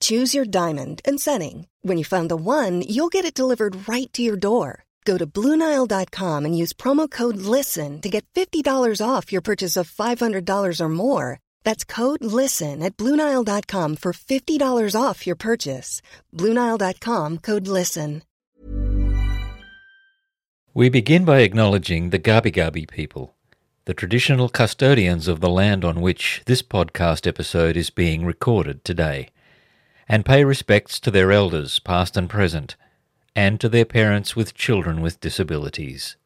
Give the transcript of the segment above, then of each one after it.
Choose your diamond and setting. When you find the one, you'll get it delivered right to your door. Go to Bluenile.com and use promo code LISTEN to get $50 off your purchase of $500 or more. That's code LISTEN at Bluenile.com for $50 off your purchase. Bluenile.com code LISTEN. We begin by acknowledging the Gabi Gabi people, the traditional custodians of the land on which this podcast episode is being recorded today and pay respects to their elders, past and present, and to their parents with children with disabilities.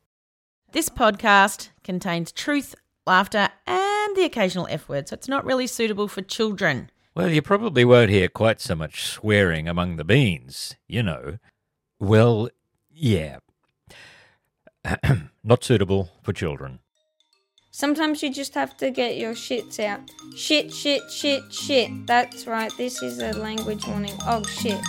This podcast contains truth, laughter, and the occasional F word, so it's not really suitable for children. Well, you probably won't hear quite so much swearing among the beans, you know. Well, yeah. not suitable for children. Sometimes you just have to get your shits out. Shit, shit, shit, shit. That's right, this is a language warning. Oh, shit.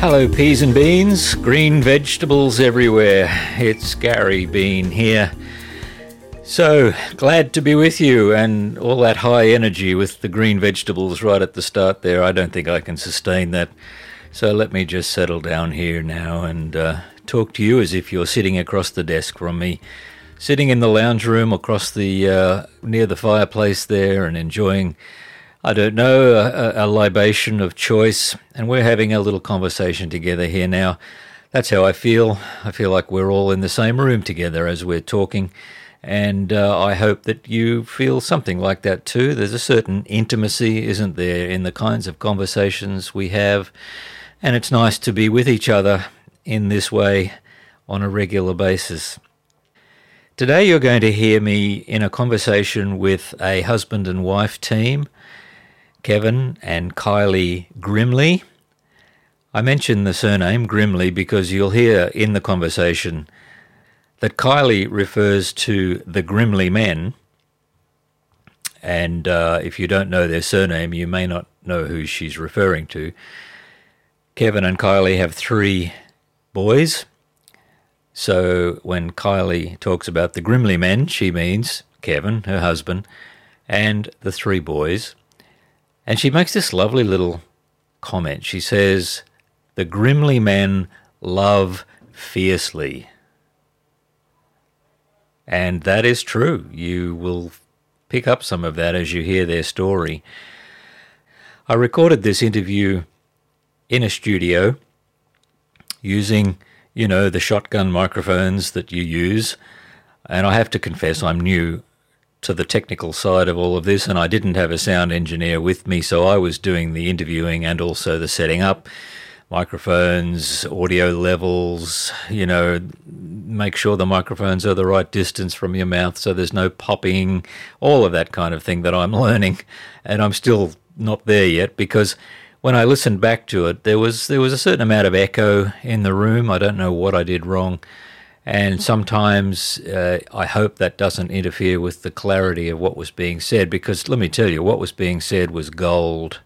Hello, peas and beans, green vegetables everywhere. It's Gary Bean here. So, glad to be with you and all that high energy with the green vegetables right at the start there. I don't think I can sustain that. So, let me just settle down here now and uh, talk to you as if you're sitting across the desk from me, sitting in the lounge room across the uh, near the fireplace there and enjoying I don't know, a, a, libation of choice, and we're having a little conversation together here now. That's how I feel. I feel like we're all in the same room together as we're talking, and uh, I hope that you feel something like that too. There's a certain intimacy, isn't there, in the kinds of conversations we have, and it's nice to be with each other in this way on a regular basis. Today, you're going to hear me in a conversation with a husband and wife team Kevin and Kylie Grimley. I mention the surname Grimley because you'll hear in the conversation that Kylie refers to the Grimley men. And uh, if you don't know their surname, you may not know who she's referring to. Kevin and Kylie have three boys. So when Kylie talks about the Grimley men, she means Kevin, her husband, and the three boys. And she makes this lovely little comment. She says, The Grimley men love fiercely. And that is true. You will pick up some of that as you hear their story. I recorded this interview in a studio using, you know, the shotgun microphones that you use. And I have to confess, I'm new to the technical side of all of this, and I didn't have a sound engineer with me, so I was doing the interviewing and also the setting up microphones, audio levels, you know, make sure the microphones are the right distance from your mouth so there's no popping, all of that kind of thing that I'm learning. And I'm still not there yet because when I listened back to it, there was there was a certain amount of echo in the room. I don't know what I did wrong. And sometimes uh, I hope that doesn't interfere with the clarity of what was being said, because let me tell you, what was being said was gold.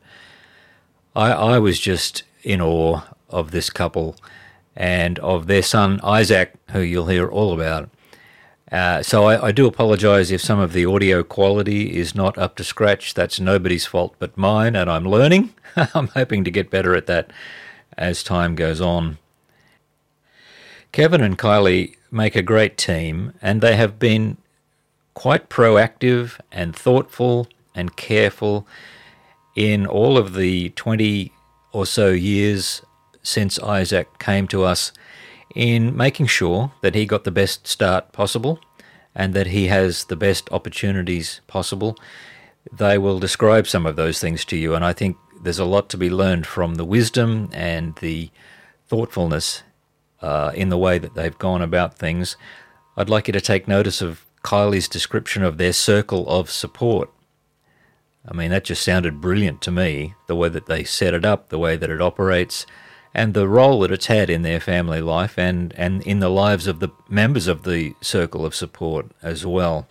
I, I was just in awe of this couple and of their son Isaac, who you'll hear all about. Uh, so I, I do apologise if some of the audio quality is not up to scratch. That's nobody's fault but mine, and I'm learning. I'm hoping to get better at that as time goes on. Kevin and Kylie make a great team, and they have been quite proactive and thoughtful and careful in all of the 20 or so years since Isaac came to us in making sure that he got the best start possible and that he has the best opportunities possible. They will describe some of those things to you, and I think there's a lot to be learned from the wisdom and the thoughtfulness uh, in the way that they've gone about things. I'd like you to take notice of Kylie's description of their circle of support. I mean, that just sounded brilliant to me, the way that they set it up, the way that it operates, and the role that it's had in their family life and, and in the lives of the members of the circle of support as well.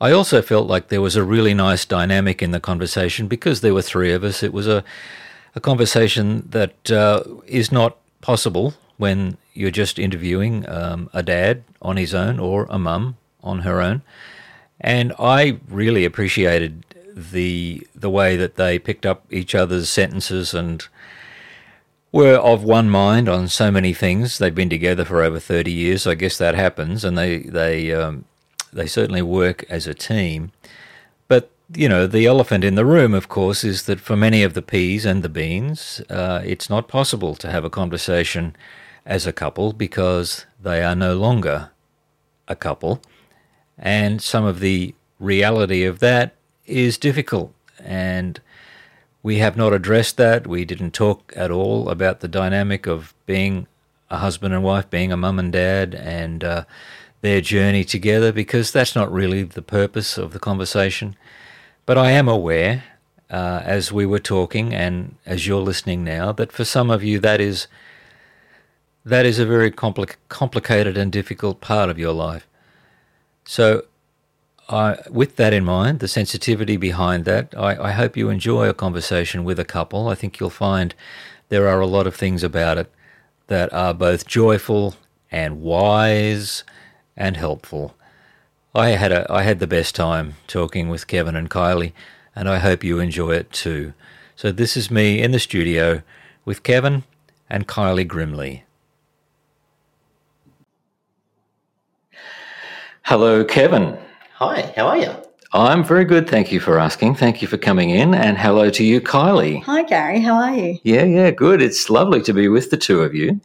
I also felt like there was a really nice dynamic in the conversation because there were three of us. It was a, a conversation that uh, is not possible when you're just interviewing um, a dad on his own or a mum on her own. And I really appreciated the the way that they picked up each other's sentences and were of one mind on so many things. They've been together for over thirty years. I guess that happens, and they they um, they certainly work as a team. But you know, the elephant in the room, of course, is that for many of the peas and the beans, uh, it's not possible to have a conversation as a couple because they are no longer a couple. And some of the reality of that is difficult. And we have not addressed that. We didn't talk at all about the dynamic of being a husband and wife, being a mum and dad, and uh, their journey together because that's not really the purpose of the conversation. But I am aware, uh, as we were talking and as you're listening now, that for some of you that is that is a very compli- complicated and difficult part of your life. So, I, with that in mind, the sensitivity behind that, I, I hope you enjoy a conversation with a couple. I think you'll find there are a lot of things about it that are both joyful and wise and helpful. I had a I had the best time talking with Kevin and Kylie, and I hope you enjoy it too. So this is me in the studio with Kevin and Kylie Grimley. Hello, Kevin. Hi, how are you? I'm very good. Thank you for asking. Thank you for coming in. And hello to you, Kylie. Hi, Gary. How are you? Yeah, yeah, good. It's lovely to be with the two of you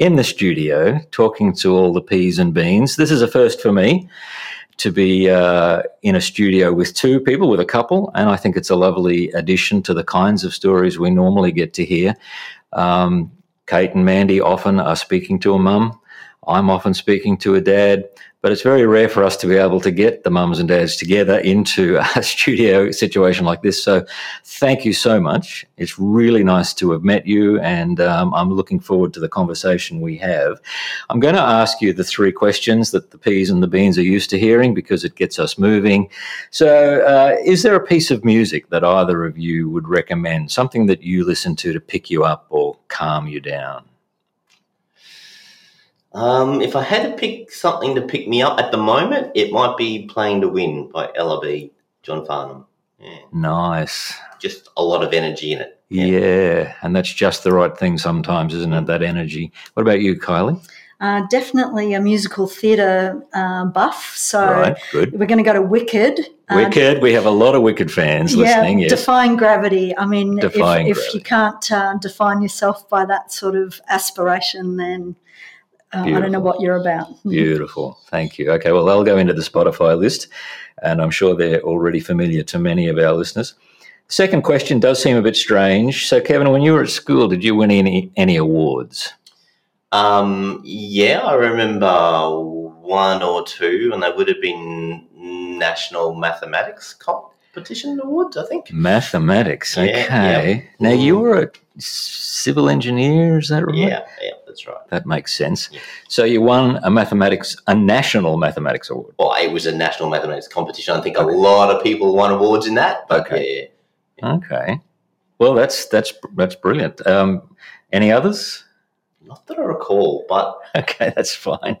in the studio talking to all the peas and beans. This is a first for me to be uh, in a studio with two people, with a couple, and I think it's a lovely addition to the kinds of stories we normally get to hear. Um, Kate and Mandy often are speaking to a mum. I'm often speaking to a dad. But it's very rare for us to be able to get the mums and dads together into a studio situation like this. So thank you so much. It's really nice to have met you, and um, I'm looking forward to the conversation we have. I'm going to ask you the three questions that the peas and the beans are used to hearing because it gets us moving. So, uh, is there a piece of music that either of you would recommend, something that you listen to to pick you up or calm you down? Um, if I had to pick something to pick me up at the moment, it might be Playing to Win by LB John Farnham. Yeah. Nice. Just a lot of energy in it. Yeah. yeah. and that's just the right thing sometimes, isn't it? That energy. What about you, Kylie? Uh, definitely a musical theatre uh, buff. So right, good. we're going to go to Wicked. Uh, Wicked. we have a lot of Wicked fans yeah, listening. Yes. Defying gravity. I mean, defying if, if you can't uh, define yourself by that sort of aspiration, then uh, I don't know what you're about. Beautiful. Thank you. Okay, well, they'll go into the Spotify list, and I'm sure they're already familiar to many of our listeners. Second question does seem a bit strange. So, Kevin, when you were at school, did you win any any awards? Um, yeah, I remember one or two, and they would have been national mathematics competition awards, I think. Mathematics, okay. Yeah, yeah. Now you were a civil engineer, is that right? Yeah, yeah. That's right. That makes sense. Yeah. So you won a mathematics, a national mathematics award. Well, it was a national mathematics competition. I think okay. a lot of people won awards in that. okay. Yeah, yeah. Okay. Well, that's that's that's brilliant. Um, any others? Not that I recall, but okay, that's fine.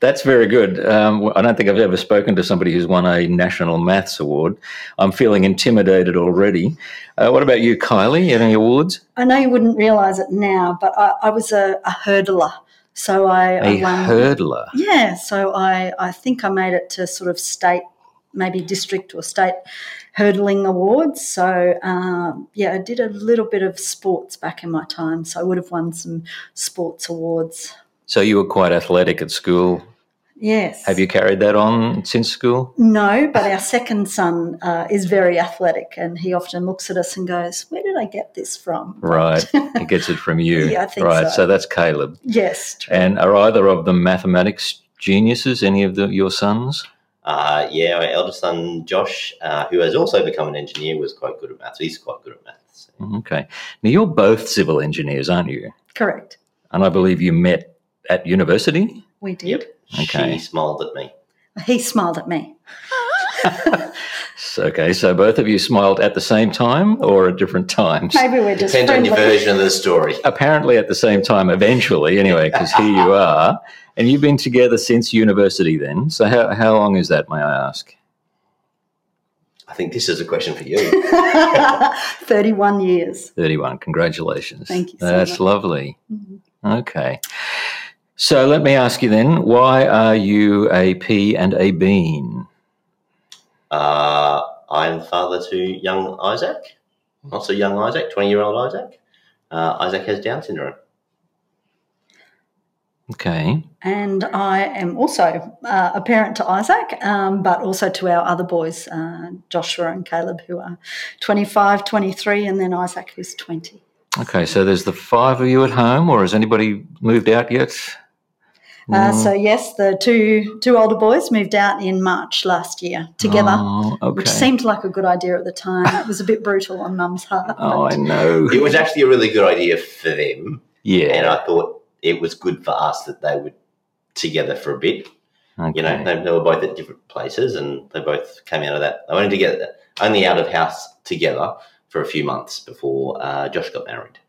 That's very good. Um, I don't think I've ever spoken to somebody who's won a national maths award. I'm feeling intimidated already. Uh, what about you, Kylie? Any awards? I know you wouldn't realise it now, but I, I was a, a hurdler. So I, I A won. hurdler. Yeah, so I, I think I made it to sort of state, maybe district or state hurdling awards. So um, yeah, I did a little bit of sports back in my time. So I would have won some sports awards. So you were quite athletic at school. Yes. Have you carried that on since school? No, but our second son uh, is very athletic, and he often looks at us and goes, "Where did I get this from?" Right. he gets it from you. Yeah, I think right. so. that's Caleb. Yes. True. And are either of them mathematics geniuses, any of the, your sons? Uh, yeah, our eldest son Josh, uh, who has also become an engineer, was quite good at maths. He's quite good at maths. Okay. Now, you're both civil engineers, aren't you? Correct. And I believe you met at university? We did. Yep. Okay. She smiled at me. He smiled at me. So, okay, so both of you smiled at the same time or at different times? Maybe we're just Depends on your version of the story. Apparently at the same time, eventually, anyway, because here you are. And you've been together since university then. So, how, how long is that, may I ask? I think this is a question for you. 31 years. 31. Congratulations. Thank you so That's much. lovely. Okay. So let me ask you then, why are you a pea and a bean? Uh, I'm father to young Isaac, not so young Isaac, 20 year old Isaac. Uh, Isaac has Down syndrome. Okay. And I am also uh, a parent to Isaac, um, but also to our other boys, uh, Joshua and Caleb, who are 25, 23, and then Isaac, who's 20. Okay, so there's the five of you at home, or has anybody moved out yet? Uh, so, yes, the two, two older boys moved out in March last year together, Oh, okay. which seemed like a good idea at the time. It was a bit brutal on mum's heart. Oh, I know. It was actually a really good idea for them, Yeah, and I thought it was good for us that they were together for a bit. You know, they, they were both at different places, and they both came out of that. They went together, only out of house together for a few months before uh, Josh got married.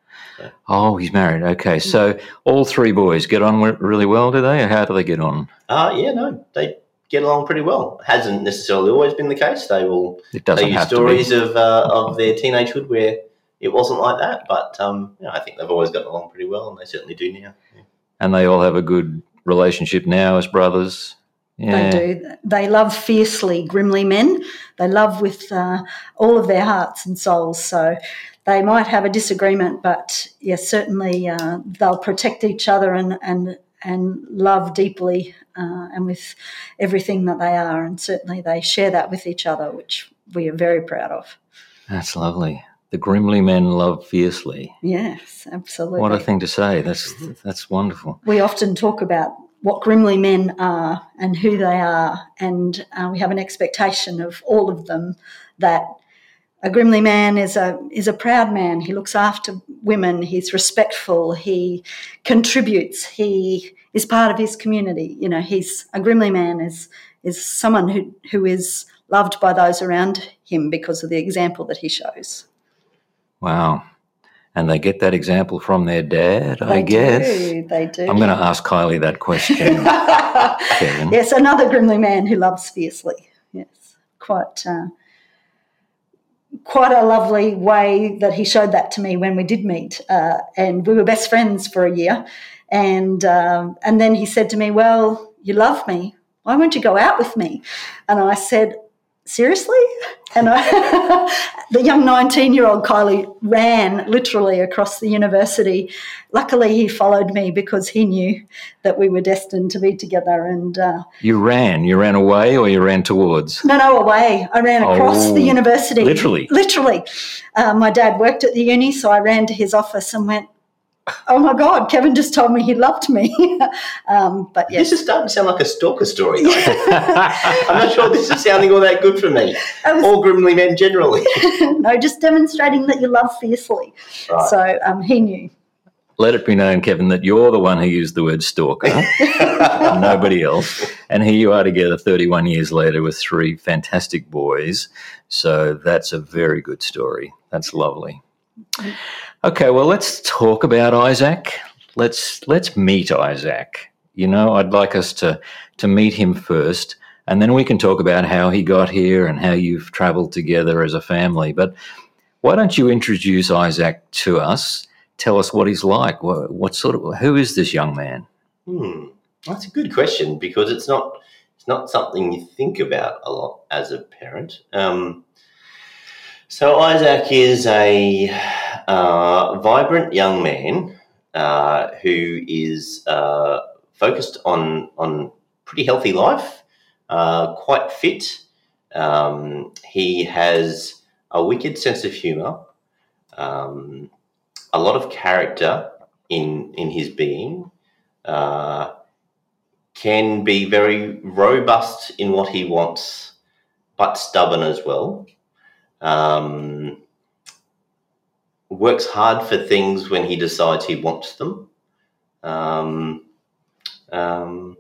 Oh, he's married. Okay, so all three boys get on really well, do they? Or how do they get on? Uh, yeah, no, they get along pretty well. Hasn't necessarily always been the case. They will It doesn't tell you have stories to of uh, of their teenagehood where it wasn't like that, but um, you know, I think they've always gotten along pretty well, and they certainly do now. be. And they all have a good relationship now as brothers. Yeah. They do. They love fiercely, Grimley men. They love with uh, all of their hearts and souls. So they might have a disagreement, but yes, certainly uh, they'll protect each other and and and love deeply uh, and with everything that they are. And certainly they share that with each other, which we are very proud of. That's lovely. The Grimley men love fiercely. Yes, absolutely. What a thing to say. That's that's wonderful. we often talk about what Grimley men are and who they are, and uh, we have an expectation of all of them that a Grimley man is a is a proud man. He looks after women. He's respectful. He contributes. He is part of his community. You know, he's a Grimley man is is someone who who is loved by those around him because of the example that he shows. Wow. And they get that example from their dad, I They guess. do, they do. I'm going to ask Kylie that question. Yes, another Grimley man who loves fiercely. Yes, quite uh, quite a lovely way that he showed that to me when we did meet, uh, and we were best friends for a year. And um, and then he said to me, "Well, you love me. Why won't you go out with me?" And I said, "Seriously?" And I, the young 19 year old Kylie ran literally across the university. Luckily, he followed me because he knew that we were destined to be together. And uh, you ran. You ran away or you ran towards? no, no, away. I ran across Oh, the university. literally? Literally. Uh, my dad worked at the uni, so I ran to his office and went, Oh my God, Kevin just told me he loved me. um, but yes, This is starting to sound like a stalker story. though. I'm not sure this is sounding all that good for me. I was- Or Grimley men generally. no, just demonstrating that you love fiercely. Right. So um, he knew. Let it be known, Kevin, that you're the one who used the word stalker, nobody else. And here you are together 31 years later with three fantastic boys. So that's a very good story. That's lovely. Okay, well, let's talk about Isaac. Let's let's meet Isaac. You know, I'd like us to to meet him first, and then we can talk about how he got here and how you've travelled together as a family. But why don't you introduce Isaac to us? Tell us what he's like. What, what sort of who is this young man? Hmm, that's a good question because it's not it's not something you think about a lot as a parent. Um, so Isaac is a uh, vibrant young man uh, who is uh, focused on on pretty healthy life, uh, quite fit. Um, he has a wicked sense of humour, um, a lot of character in in his being. Uh, can be very robust in what he wants, but stubborn as well. Um, works hard for things when he decides he wants them. Um, um,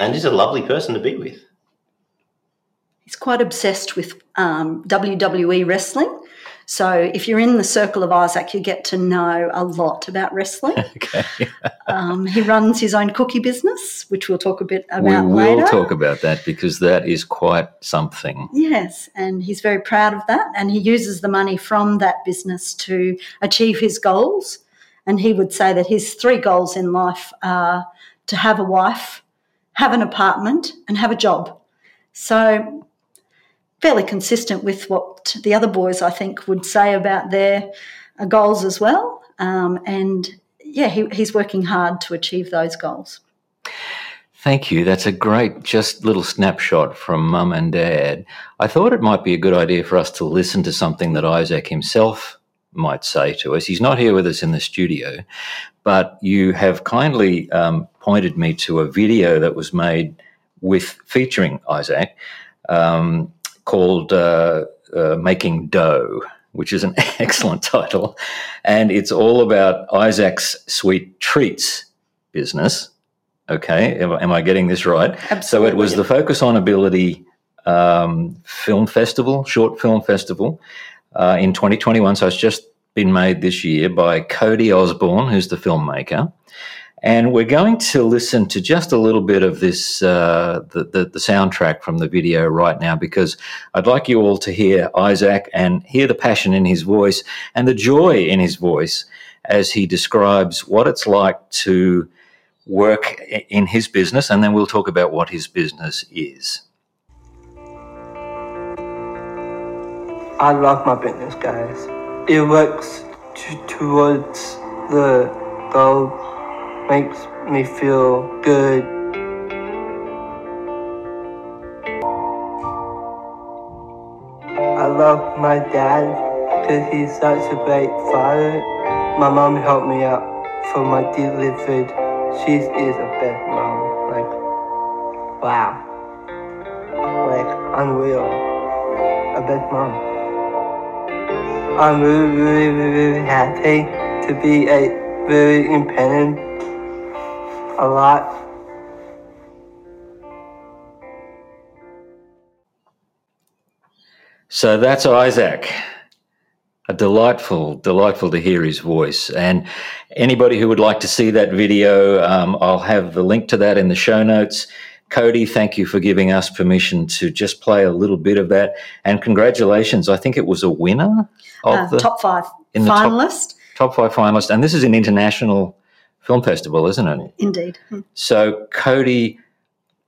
and is a lovely person to be with. He's quite obsessed with um, WWE wrestling. So if you're in the circle of Isaac, you get to know a lot about wrestling. Okay. um, he runs his own cookie business, which we'll talk a bit about later. we will later. talk about that because that is quite something. Yes, and he's very proud of that. And he uses the money from that business to achieve his goals. And he would say that his three goals in life are to have a wife, have an apartment, and have a job. So, fairly consistent with what the other boys, I think, would say about their uh, goals as well. Um, and yeah, he, he's working hard to achieve those goals. Thank you. That's a great, just little snapshot from mum and dad. I thought it might be a good idea for us to listen to something that Isaac himself might say to us. He's not here with us in the studio, but you have kindly um, pointed me to a video that was made with featuring Isaac um, called uh, uh, "Making Dough." Which is an excellent title. And it's all about Isaac's sweet treats business. Okay, am, am I getting this right? So it was the Focus on Ability um, Film Festival, short film festival uh, in 2021. So it's just been made this year by Cody Osborne, who's the filmmaker. And we're going to listen to just a little bit of this, uh, the, the, the soundtrack from the video right now, because I'd like you all to hear Isaac and hear the passion in his voice and the joy in his voice as he describes what it's like to work in his business. And then we'll talk about what his business is. I love my business, guys. It works t- towards the goal, makes me feel good. I love my dad because he's such a great father. My mom helped me out for my delivered. She is a best mom. Like, wow. Like, unreal. A best mom. I'm really, really, really happy to be a very independent a lot. So that's Isaac. A delightful, delightful to hear his voice. And anybody who would like to see that video, um, I'll have the link to that in the show notes. Cody, thank you for giving us permission to just play a little bit of that. And congratulations. I think it was a winner of Uh, the top five in the top- finalist, top five finalist. And this is an international film festival, isn't it? indeed. Hmm. So Cody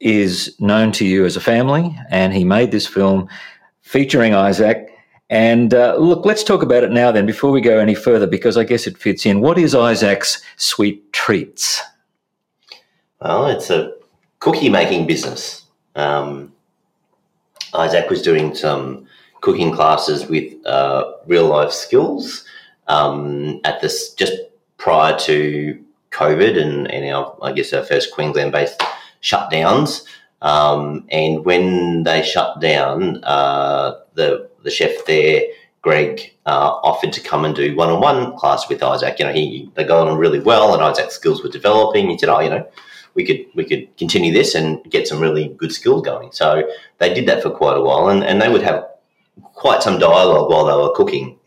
is known to you as a family, and he made this film featuring Isaac. And uh, look, let's talk about it now, then, before we go any further, because I guess it fits in. What is Isaac's sweet treats? Well, it's a cookie making business. Um, Isaac was doing some cooking classes with uh, real life skills um, at this just prior to COVID and, and our, I guess our first Queensland based shutdowns. Um, and when they shut down, uh, the the chef there, Greg, uh, offered to come and do one on one class with Isaac. You know, he they got on really well, and Isaac's skills were developing. He said, "Oh, you know, we could we could continue this and get some really good skills going." So they did that for quite a while, and, and they would have quite some dialogue while they were cooking.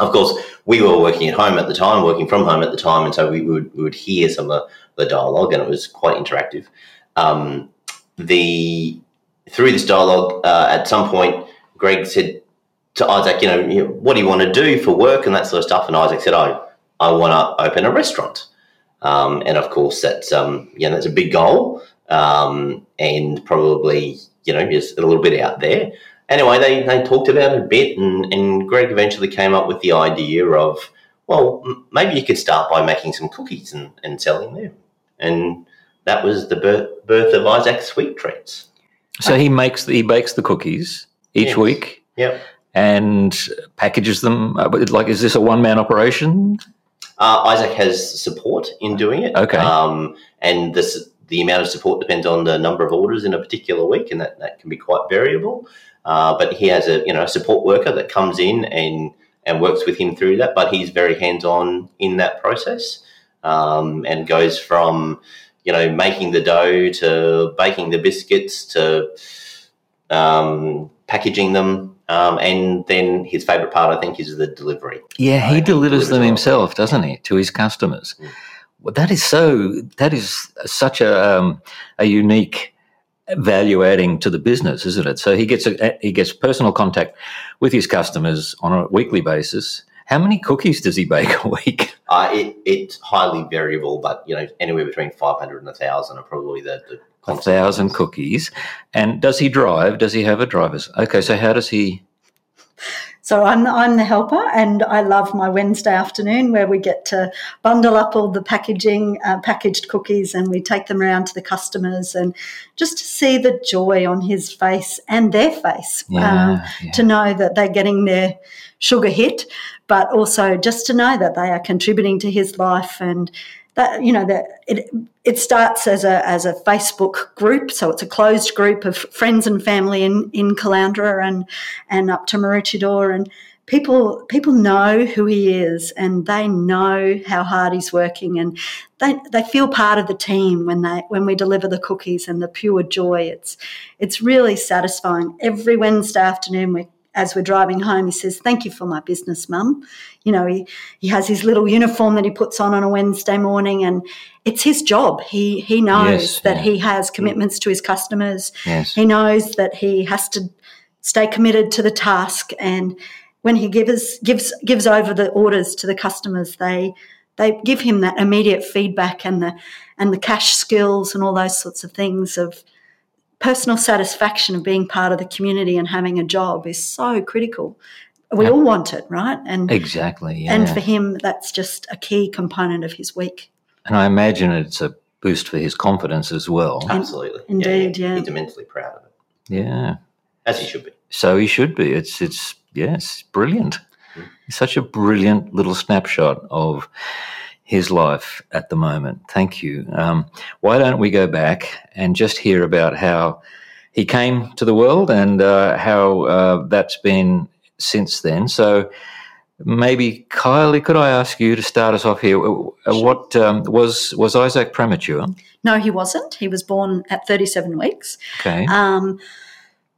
Of course, we were working at home at the time, working from home at the time, and so we would we would hear some of the dialogue, and it was quite interactive. Um, the through this dialogue, uh, at some point, Greg said to Isaac, you know, what do you want to do for work and that sort of stuff? And Isaac said, I, I want to open a restaurant. Um, and of course, that's um, know that's a big goal, um, and probably you know is a little bit out there. Anyway, they, they talked about it a bit, and, and Greg eventually came up with the idea of, well, m- maybe you could start by making some cookies and, and selling them. And that was the birth, birth of Isaac Sweet Treats. So he makes the, he bakes the cookies each Yes. week Yep. and packages them. Uh, Like, is this a one man operation? Uh, Isaac has support in doing it. Okay. Um, and this, the amount of support depends on the number of orders in a particular week, and that, that can be quite variable. Uh, but he has a you know a support worker that comes in and and works with him through that. But he's very hands on in that process, um, and goes from you know making the dough to baking the biscuits to um, packaging them. Um, and then his favourite part, I think, is the delivery. Yeah, he Right, delivers them well. himself, doesn't he, to his customers? Mm. Well, that is so. That is such a um, a unique value adding to the business, isn't it? So he gets a, he gets personal contact with his customers on a weekly basis. How many cookies does he bake a week? Uh, it, it's highly variable, but you know anywhere between five hundred and a thousand are probably the, the A thousand cookies. And does he drive? Does he have a driver's? Okay, so how does he? So I'm I'm the helper, and I love my Wednesday afternoon where we get to bundle up all the packaging, uh, packaged cookies, and we take them around to the customers, and just to see the joy on his face and their face, Yeah, um, yeah. to know that they're getting their sugar hit, but also just to know that they are contributing to his life and. That you know that it it starts as a as a Facebook group, so it's a closed group of friends and family in in Caloundra and and up to Maroochydore. And people people know who he is and they know how hard he's working. And they they feel part of the team when they when we deliver the cookies and the pure joy. It's it's really satisfying. Every Wednesday afternoon we as we're driving home, he says, Thank you for my business, mum. You know, he, he has his little uniform that he puts on on a Wednesday morning, and it's his job. He, he knows Yes, that yeah. he has commitments to his customers. Yes. He knows that he has to stay committed to the task, and when he gives gives gives over the orders to the customers, they they give him that immediate feedback and the and the cash skills and all those sorts of things of personal satisfaction of being part of the community and having a job is so critical. We all want it, right? And Exactly. Yeah. and for him, that's just a key component of his week. And I imagine it's a boost for his confidence as well. Absolutely, Indeed, yeah. He's immensely proud of it, Yeah. as he should be. So he should be. It's it's yes, brilliant. Mm. Such a brilliant little snapshot of his life at the moment. Thank you. Um, why don't we go back and just hear about how he came to the world and uh, how uh, that's been since then? So maybe Kylie, could I ask you to start us off here? Uh, What um, was was Isaac premature? No, he wasn't. He was born at 37 weeks. Okay. Um,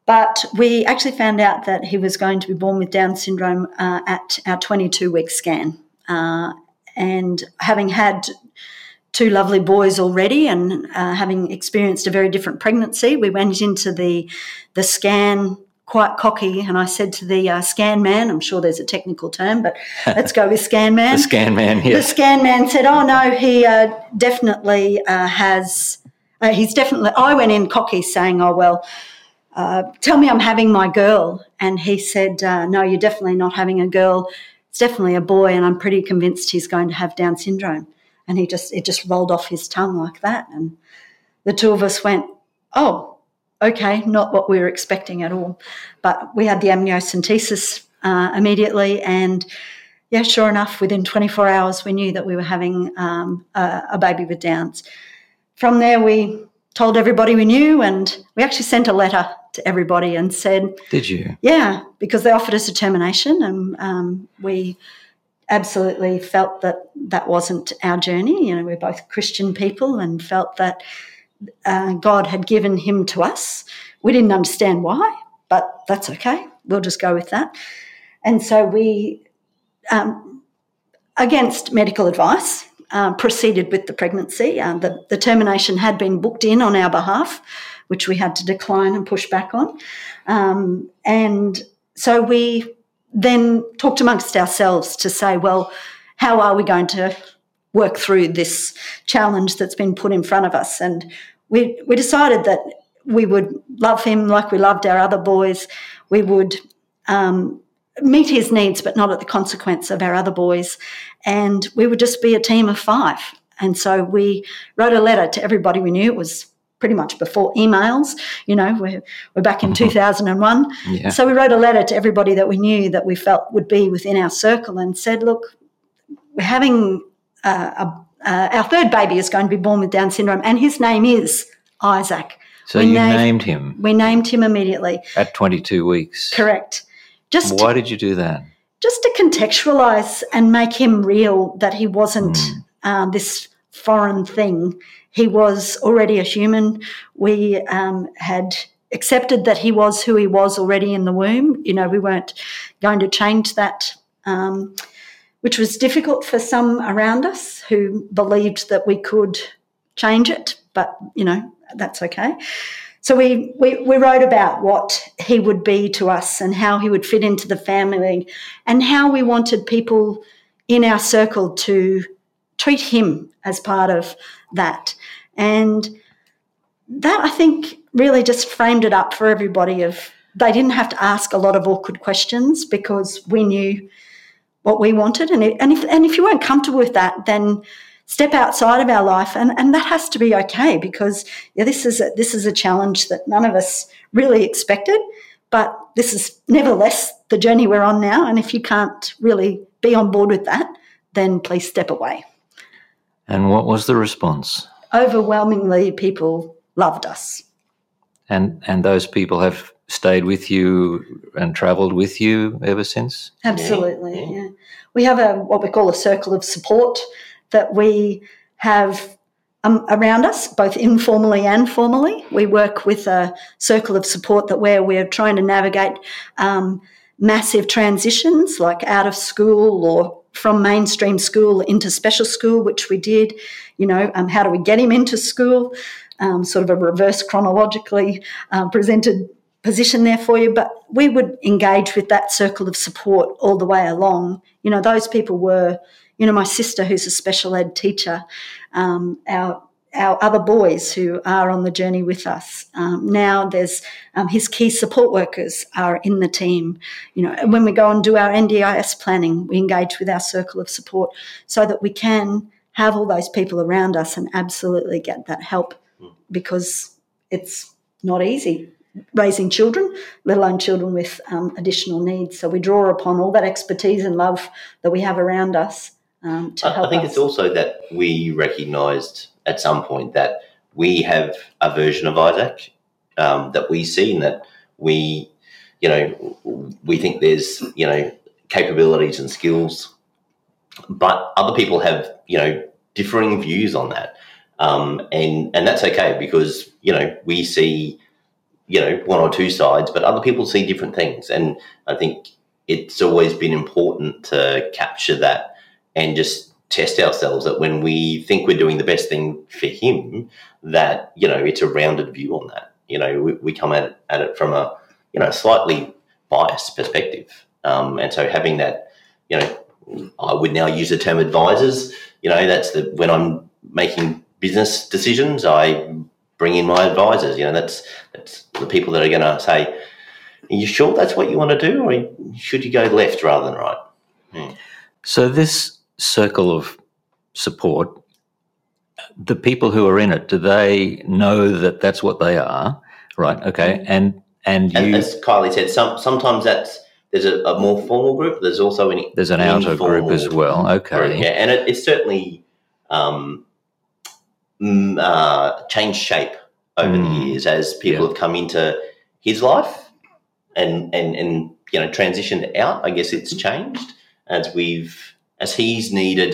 but we actually found out that he was going to be born with Down syndrome uh, at our 22 week scan. Uh, and having had two lovely boys already and uh, having experienced a very different pregnancy, we went into the, the scan quite cocky. And I said to the uh, scan man, I'm sure there's a technical term, but let's go with scan man. the scan man. The scan man said, "Oh no, he uh, definitely uh, has. Uh, he's definitely." I went in cocky, saying, "Oh well, uh, tell me I'm having my girl," and he said, uh, "No, you're definitely not having a girl. It's definitely a boy, and I'm pretty convinced he's going to have Down syndrome." And he just it just rolled off his tongue like that, and the two of us went, "Oh, okay, not what we were expecting at all." But we had the amniocentesis uh, immediately, and yeah, sure enough, within 24 hours, we knew that we were having um, a, a baby with Downs. From there, we told everybody we knew, and we actually sent a letter to everybody and said, Did you? yeah, because they offered us a termination, and um, we absolutely felt that that wasn't our journey. You know, we're both Christian people and felt that uh, God had given him to us. We didn't understand why, but that's okay. We'll just go with that. And so we, um, against medical advice, uh, proceeded with the pregnancy. Uh, the, the termination had been booked in on our behalf, which we had to decline and push back on. Um, and so we then talked amongst ourselves to say, well, how are we going to work through this challenge that's been put in front of us. And we, we decided that we would love him like we loved our other boys. We would um, meet his needs, but not at the consequence of our other boys. And we would just be a team of five. And so we wrote a letter to everybody we knew. It was pretty much before emails. You know, we're, we're back in 2001. Yeah. So we wrote a letter to everybody that we knew that we felt would be within our circle and said, look, we're having uh, a, uh, our third baby is going to be born with Down syndrome, and his name is Isaac. So We you named- named him We named him immediately. at 22 weeks. Correct. Just Why did you do that? just to contextualize and make him real that he wasn't uh, this foreign thing. He was already a human. We um, had accepted that he was who he was already in the womb. You know, we weren't going to change that, um, which was difficult for some around us who believed that we could change it, but, you know, that's okay. So we, we, we wrote about what he would be to us and how he would fit into the family and how we wanted people in our circle to treat him as part of that. And that I think really just framed it up for everybody of they didn't have to ask a lot of awkward questions because we knew what we wanted. And, and if and if you weren't comfortable with that then step outside of our life. And, and that has to be okay because yeah, this is a, this is a challenge that none of us really expected. But this is nevertheless the journey we're on now. And if you can't really be on board with that then please step away And what was the response? overwhelmingly people loved us And and those people have stayed with you and travelled with you ever since. Absolutely, yeah. We have a what we call a circle of support that we have um, around us, both informally and formally. We work with a circle of support that where we're trying to navigate um, massive transitions, like out of school or from mainstream school into special school, which we did. You know, um, how do we get him into school? Um, sort of a reverse chronologically uh, presented position there for you, but we would engage with that circle of support all the way along. You know, those people were, you know, my sister who's a special ed teacher, um, our our other boys who are on the journey with us. Um, now there's um, his key support workers are in the team. You know, when we go and do our NDIS planning, we engage with our circle of support so that we can have all those people around us and absolutely get that help because it's not easy raising children, let alone children with um, additional needs. So we draw upon all that expertise and love that we have around us um, to I, help I think us. it's also that we recognised at some point that we have a version of Isaac um, that we see and that we, you know, we think there's, you know, capabilities and skills, but other people have, you know, differing views on that. Um, and, and that's okay because, you know, we see, you know, one or two sides, but other people see different things. And I think it's always been important to capture that and just test ourselves that when we think we're doing the best thing for him, that, you know, it's a rounded view on that. You know, we, we come at it, at it from a, you know, slightly biased perspective. Um, and so having that, you know, I would now use the term advisors. You know, that's the when I'm making business decisions, I bring in my advisors. You know, that's that's the people that are going to say, "Are you sure that's what you want to do, or should you go left rather than right?" So this circle of support, the people who are in it, do they know that that's what they are? Right. Okay. And and And you as Kylie said, some sometimes that's there's a, a more formal group. There's also an there's an outer group as well. group, Okay. yeah, and it, it's certainly um, mm, uh, changed shape over Mm. the years as people Yeah. have come into his life and and and you know transitioned out. I guess it's changed as we've as he's needed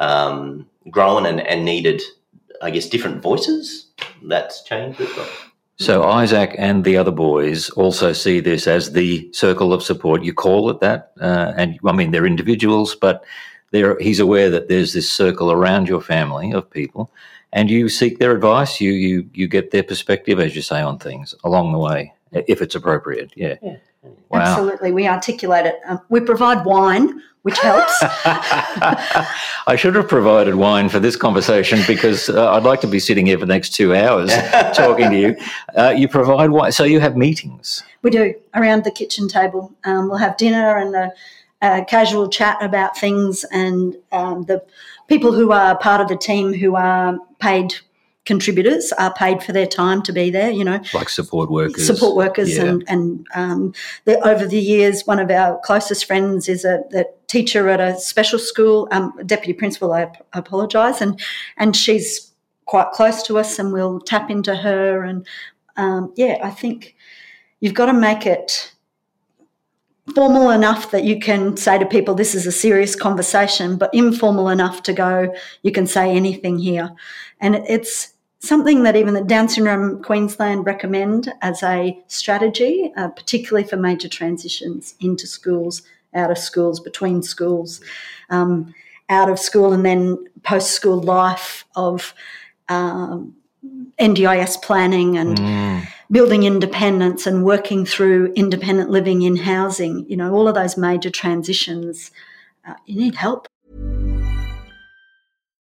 um, grown and, and needed, I guess, different voices. That's changed as well. So Isaac and the other boys also see this as the circle of support. You call it that, uh, and I mean they're individuals, but they're, he's aware that there's this circle around your family of people, and you seek their advice. You you you get their perspective, as you say, on things along the way, if it's appropriate. Yeah. Wow. Absolutely, we articulate it. Um, we provide wine, which helps. I should have provided wine for this conversation because uh, I'd like to be sitting here for the next two hours talking to you. Uh, you provide wine, so you have meetings. we do around the kitchen table. Um, we'll have dinner and a, a casual chat about things, and um, the people who are part of the team who are paid contributors are paid for their time to be there. You know, like support workers. support workers Yeah. and and um, the, over the years one of our closest friends is a, a teacher at a special school um, deputy principal I, ap- apologize and and she's quite close to us and we'll tap into her and um, yeah I think you've got to make it formal enough that you can say to people this is a serious conversation but informal enough to go you can say anything here and it's something that even the Down Syndrome Queensland recommend as a strategy, uh, particularly for major transitions into schools, out of schools, between schools, um, out of school, and then post school life of um, NDIS planning and Mm. building independence and working through independent living in housing. You know, all of those major transitions. Uh, you need help.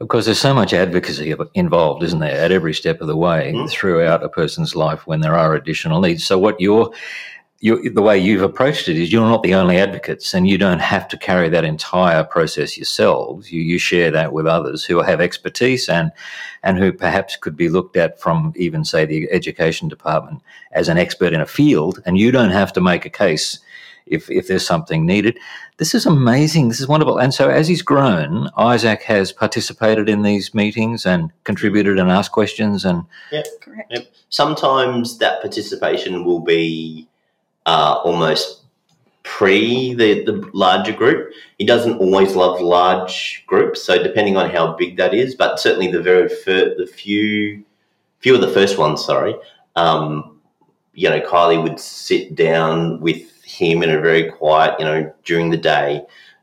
Of course, there's so much advocacy involved, isn't there, at every step of the way hmm? throughout a person's life when there are additional needs. So, what you're, you the way you've approached it is you're not the only advocates, and you don't have to carry that entire process yourselves. You you share that with others who have expertise and and who perhaps could be looked at from even say the education department as an expert in a field, and you don't have to make a case if if there's something needed. This is amazing. This is wonderful. And so, as he's grown, Isaac has participated in these meetings and contributed and asked questions. And Yep. Correct. Yep. Sometimes that participation will be uh, almost pre the, the larger group. He doesn't always love large groups, so depending on how big that is, but certainly the very fir- the few few of the first ones, sorry, um, you know, Kylie would sit down with him in a very quiet, you know, during the day,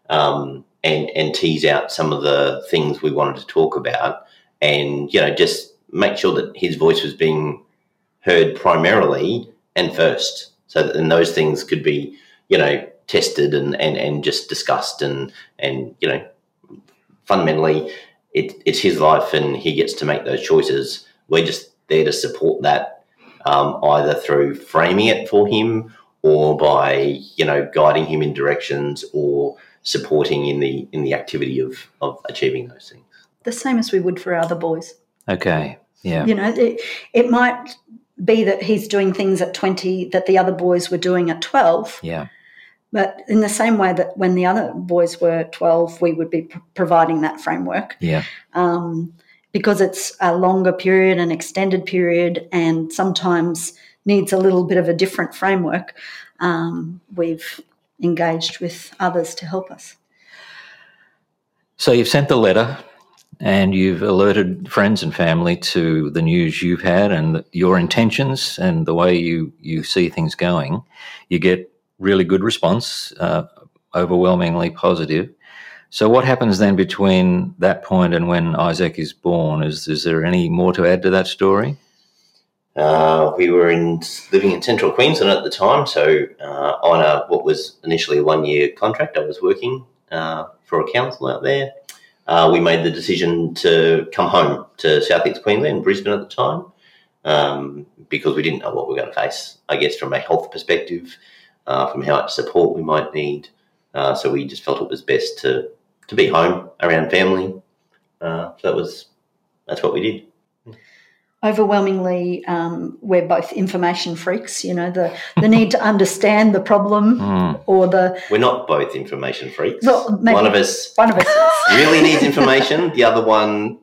um, and and tease out some of the things we wanted to talk about, and you know, just make sure that his voice was being heard primarily and first, so that then those things could be, you know, tested and and, and just discussed and and you know, fundamentally, it, it's his life and he gets to make those choices. We're just there to support that, um, either through framing it for him or by you know guiding him in directions or supporting in the in the activity of of achieving those things. The same as we would for other boys. okay, yeah, You know, it, it might be that he's doing things at 20 that the other boys were doing at 12. yeah, But in the same way that when the other boys were 12, we would be pr- providing that framework yeah. um, because it's a longer period, an extended period, and sometimes needs a little bit of a different framework. Um, we've engaged with others to help us. So you've sent the letter and you've alerted friends and family to the news you've had and your intentions and the way you, you see things going. You get really good response, uh, overwhelmingly positive. So what happens then between that point and when Isaac is born? Is, is there any more to add to that story? Uh, we were in living in central Queensland at the time, so uh, on a what was initially a one year contract, I was working uh, for a council out there. Uh, we made the decision to come home to southeast Queensland, Brisbane at the time. um, because we didn't know what we were going to face. I guess from a health perspective, uh, from how much support we might need. Uh, so we just felt it was best to to be home around family. So that was that's what we did overwhelmingly um, we're both information freaks you know the the need to understand the problem Mm. or the we're not both information freaks Well, maybe- one of us one of us really needs information the other one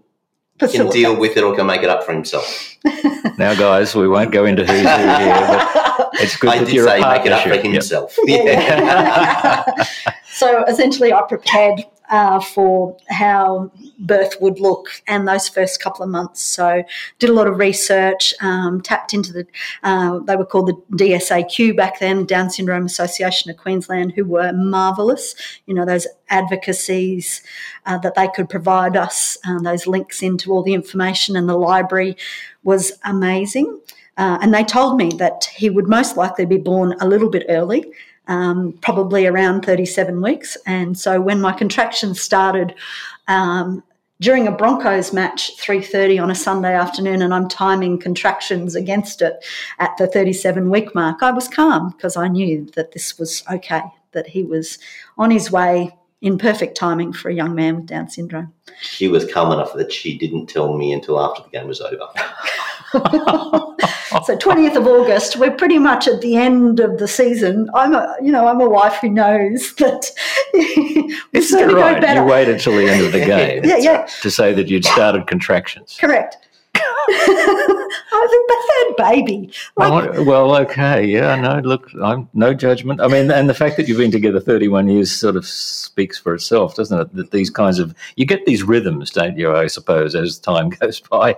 can deal with it or can make it up for himself Now, guys, we won't go into who's who here, but it's good i that did you're say a make it up for partnership. Yep. himself Yeah. so essentially, I prepared uh, for how birth would look and those first couple of months. So did a lot of research, um, tapped into the uh, they were called the DSAQ back then, Down Syndrome Association of Queensland, who were marvelous. You know those advocacies uh, that they could provide us, uh, those links into all the information, and the library was amazing. Uh, and they told me that he would most likely be born a little bit early, um, probably around 37 weeks. And so when my contractions started um, during a Broncos match, 3:30 on a Sunday afternoon, and I'm timing contractions against it at the 37 week mark, I was calm because I knew that this was okay, that he was on his way in perfect timing for a young man with Down syndrome. she was calm enough that she didn't tell me until after the game was over so 20th of August, we're pretty much at the end of the season. I'm a, you know, I'm a wife who knows that go right? better. You waited till the end of the game Yeah, yeah, to say that you'd started contractions. correct. I was the third baby. Like, Well, well, okay, yeah, no, look, I'm no judgment. I mean, and the fact that you've been together 31 years sort of speaks for itself, doesn't it? That these kinds of you get these rhythms, don't you? I suppose as time goes by.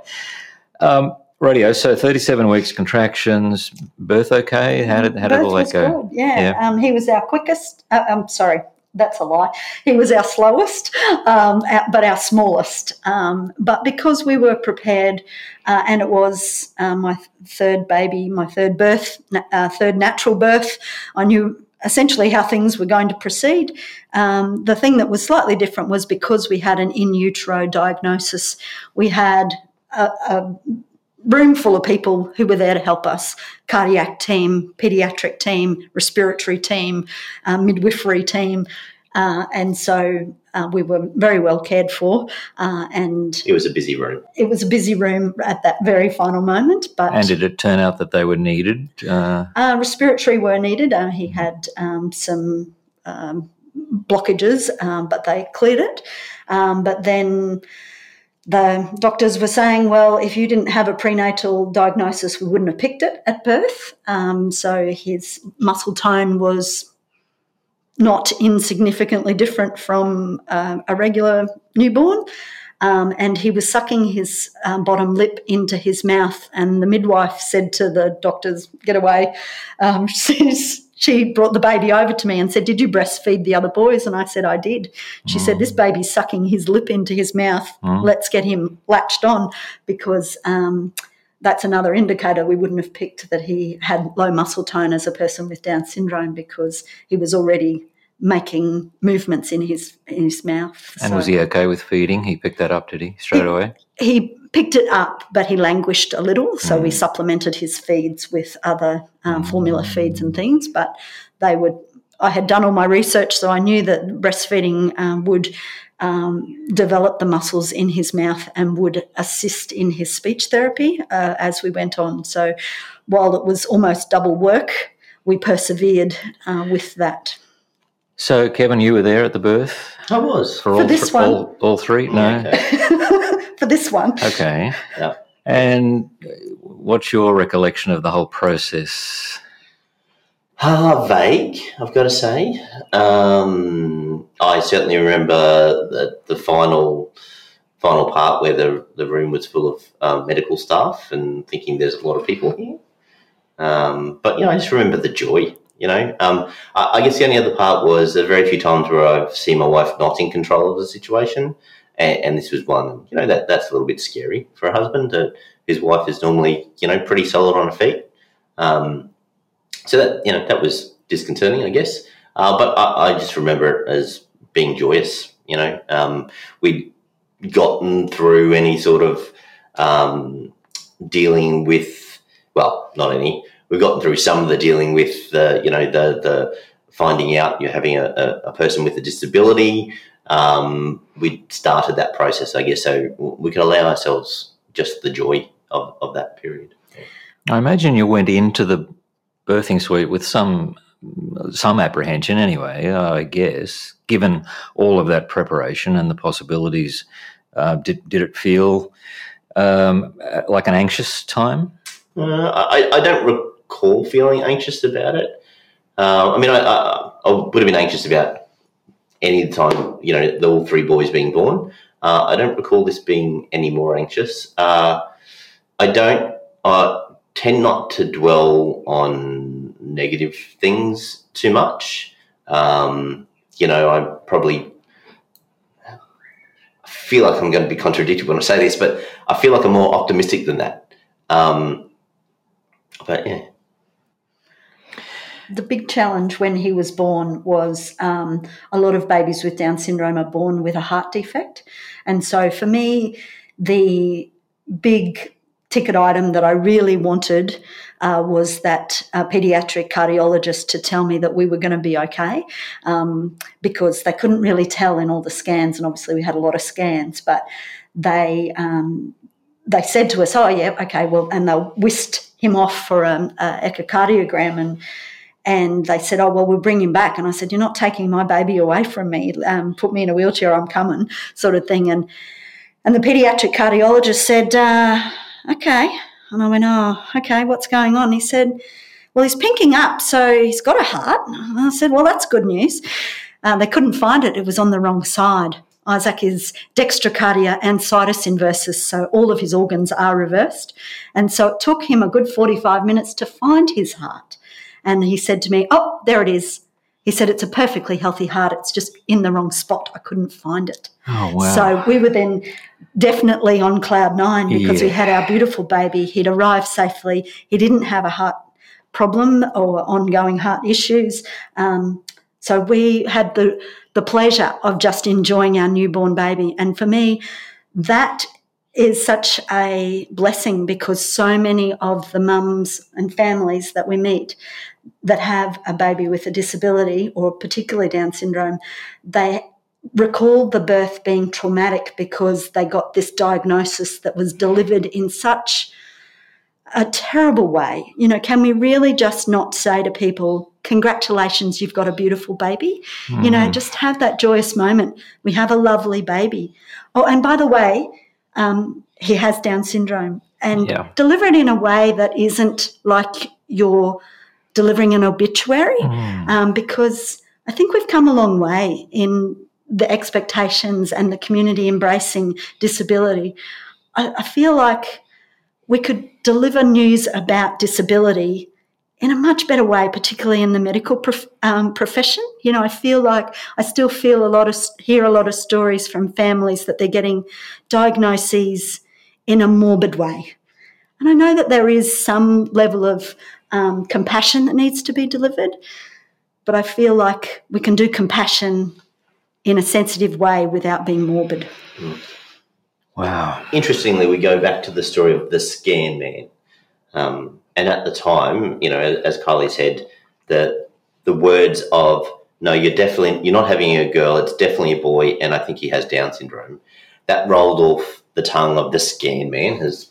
Um, radio. So 37 weeks contractions, birth okay. How did how did birth all that go? good, Yeah, Yeah. Um, he was our quickest. Uh, I'm sorry, that's a lie. He was our slowest, um, but our smallest. Um, but because we were prepared, uh, and it was uh, my third baby, my third birth, na- uh, third natural birth, I knew essentially how things were going to proceed. Um, the thing that was slightly different was because we had an in utero diagnosis, we had a, a room full of people who were there to help us cardiac team, pediatric team, respiratory team, uh, midwifery team. Uh, and so uh, we were very well cared for. Uh, and it was a busy room it was a busy room at that very final moment. But And did it turn out that they were needed? Uh, uh, respiratory were needed. Uh, he had um, some um, blockages, um, but they cleared it. Um, but then the doctors were saying, well, if you didn't have a prenatal diagnosis, we wouldn't have picked it at birth. Um, so his muscle tone was not insignificantly different from uh, a regular newborn. Um, and he was sucking his um, bottom lip into his mouth. And the midwife said to the doctors, Get away. Um, she's, she brought the baby over to me and said, Did you breastfeed the other boys? And I said, I did. She said, This baby's sucking his lip into his mouth. Let's get him latched on because. Um, that's another indicator we wouldn't have picked that he had low muscle tone as a person with Down syndrome because he was already making movements in his in his mouth. and So- was he okay with feeding? He picked that up, did he, straight away? he picked it up, but he languished a little. So we supplemented his feeds with other um, formula feeds and things. But they would. I had done all my research, so I knew that breastfeeding um, would um, develop the muscles in his mouth and would assist in his speech therapy uh, as we went on. So while it was almost double work, we persevered uh, with that. So, Kevin, you were there at the birth I was. for, all, this thr- one. all, all three? No. Okay. For this one, Okay. Yeah. And what's your recollection of the whole process? Ah, vague, I've got to say. Um, I certainly remember the, the final final part where the, the room was full of um, medical staff and thinking there's a lot of people here. Um, but, you know, I just remember the joy, you know. Um, I, I guess the only other part was there are very few times where I've seen my wife not in control of the situation. And, and this was one, you know, that, that's a little bit scary for a husband. That his wife is normally, you know, pretty solid on her feet. Um, so that you know that was disconcerting, I guess. Uh, but I, I just remember it as being joyous. You know, um, we'd gotten through any sort of um, dealing with, well, not any. We've gotten through some of the dealing with the, you know, the the finding out you're having a, a, a person with a disability. Um, we started that process, I guess, so we can allow ourselves just the joy of, of that period. I imagine you went into the birthing suite with some some apprehension, anyway. I guess, given all of that preparation and the possibilities, uh, did did it feel um, like an anxious time? Uh, I, I don't recall feeling anxious about it. Uh, I mean, I, I, I, would have been anxious about any time, you know, the all three boys being born. Uh, I don't recall this being any more anxious. Uh, I don't tend not to dwell on negative things too much. Um, you know, I probably feel like I'm going to be contradicted when I say this, but I feel like I'm more optimistic than that. Um, but yeah. The big challenge when he was born was um, a lot of babies with Down syndrome are born with a heart defect. And so for me, the big ticket item that I really wanted uh, was that uh, pediatric cardiologist to tell me that we were going to be okay um, because they couldn't really tell in all the scans, and obviously we had a lot of scans, but they um, they said to us, "Oh yeah, okay, well," and they whisked him off for an echocardiogram and. And they said, "Oh well, we'll bring him back." And I said, "You're not taking my baby away from me. Um, put me in a wheelchair. I'm coming," sort of thing. And and the pediatric cardiologist said, uh, okay. And I went, oh, okay, what's going on? He said, well, he's pinking up, so he's got a heart. And I said, well, that's good news. Uh, they couldn't find it, it was on the wrong side. Isaac is dextrocardia and situs inversus, so all of his organs are reversed. And so it took him a good 45 minutes to find his heart. And he said to me, Oh, there it is. He said, It's a perfectly healthy heart. It's just in the wrong spot. I couldn't find it. Oh, wow. So we were then definitely on cloud nine because Yeah. we had our beautiful baby. He'd arrived safely. He didn't have a heart problem or ongoing heart issues. Um, so we had the, the pleasure of just enjoying our newborn baby. And for me, that is such a blessing because so many of the mums and families that we meet that have a baby with a disability or particularly Down syndrome, they recall the birth being traumatic because they got this diagnosis that was delivered in such a terrible way. You know, can we really just not say to people, Congratulations, you've got a beautiful baby? You know, just have that joyous moment. We have a lovely baby. Oh, and by the way, um, he has Down syndrome and Yeah. deliver it in a way that isn't like you're delivering an obituary um, because I think we've come a long way in the expectations and the community embracing disability. I, I feel like we could deliver news about disability in a much better way, particularly in the medical prof- um, profession. You know, I feel like I still feel a lot of hear a lot of stories from families that they're getting diagnoses in a morbid way, and I know that there is some level of um, compassion that needs to be delivered, but I feel like we can do compassion in a sensitive way without being morbid. Wow. Interestingly, we go back to the story of the scan man. Um, and at the time, you know, as Kylie said, the the words of no, you're definitely you're not having a girl, it's definitely a boy, and I think he has Down syndrome. That rolled off the tongue of the scan man, as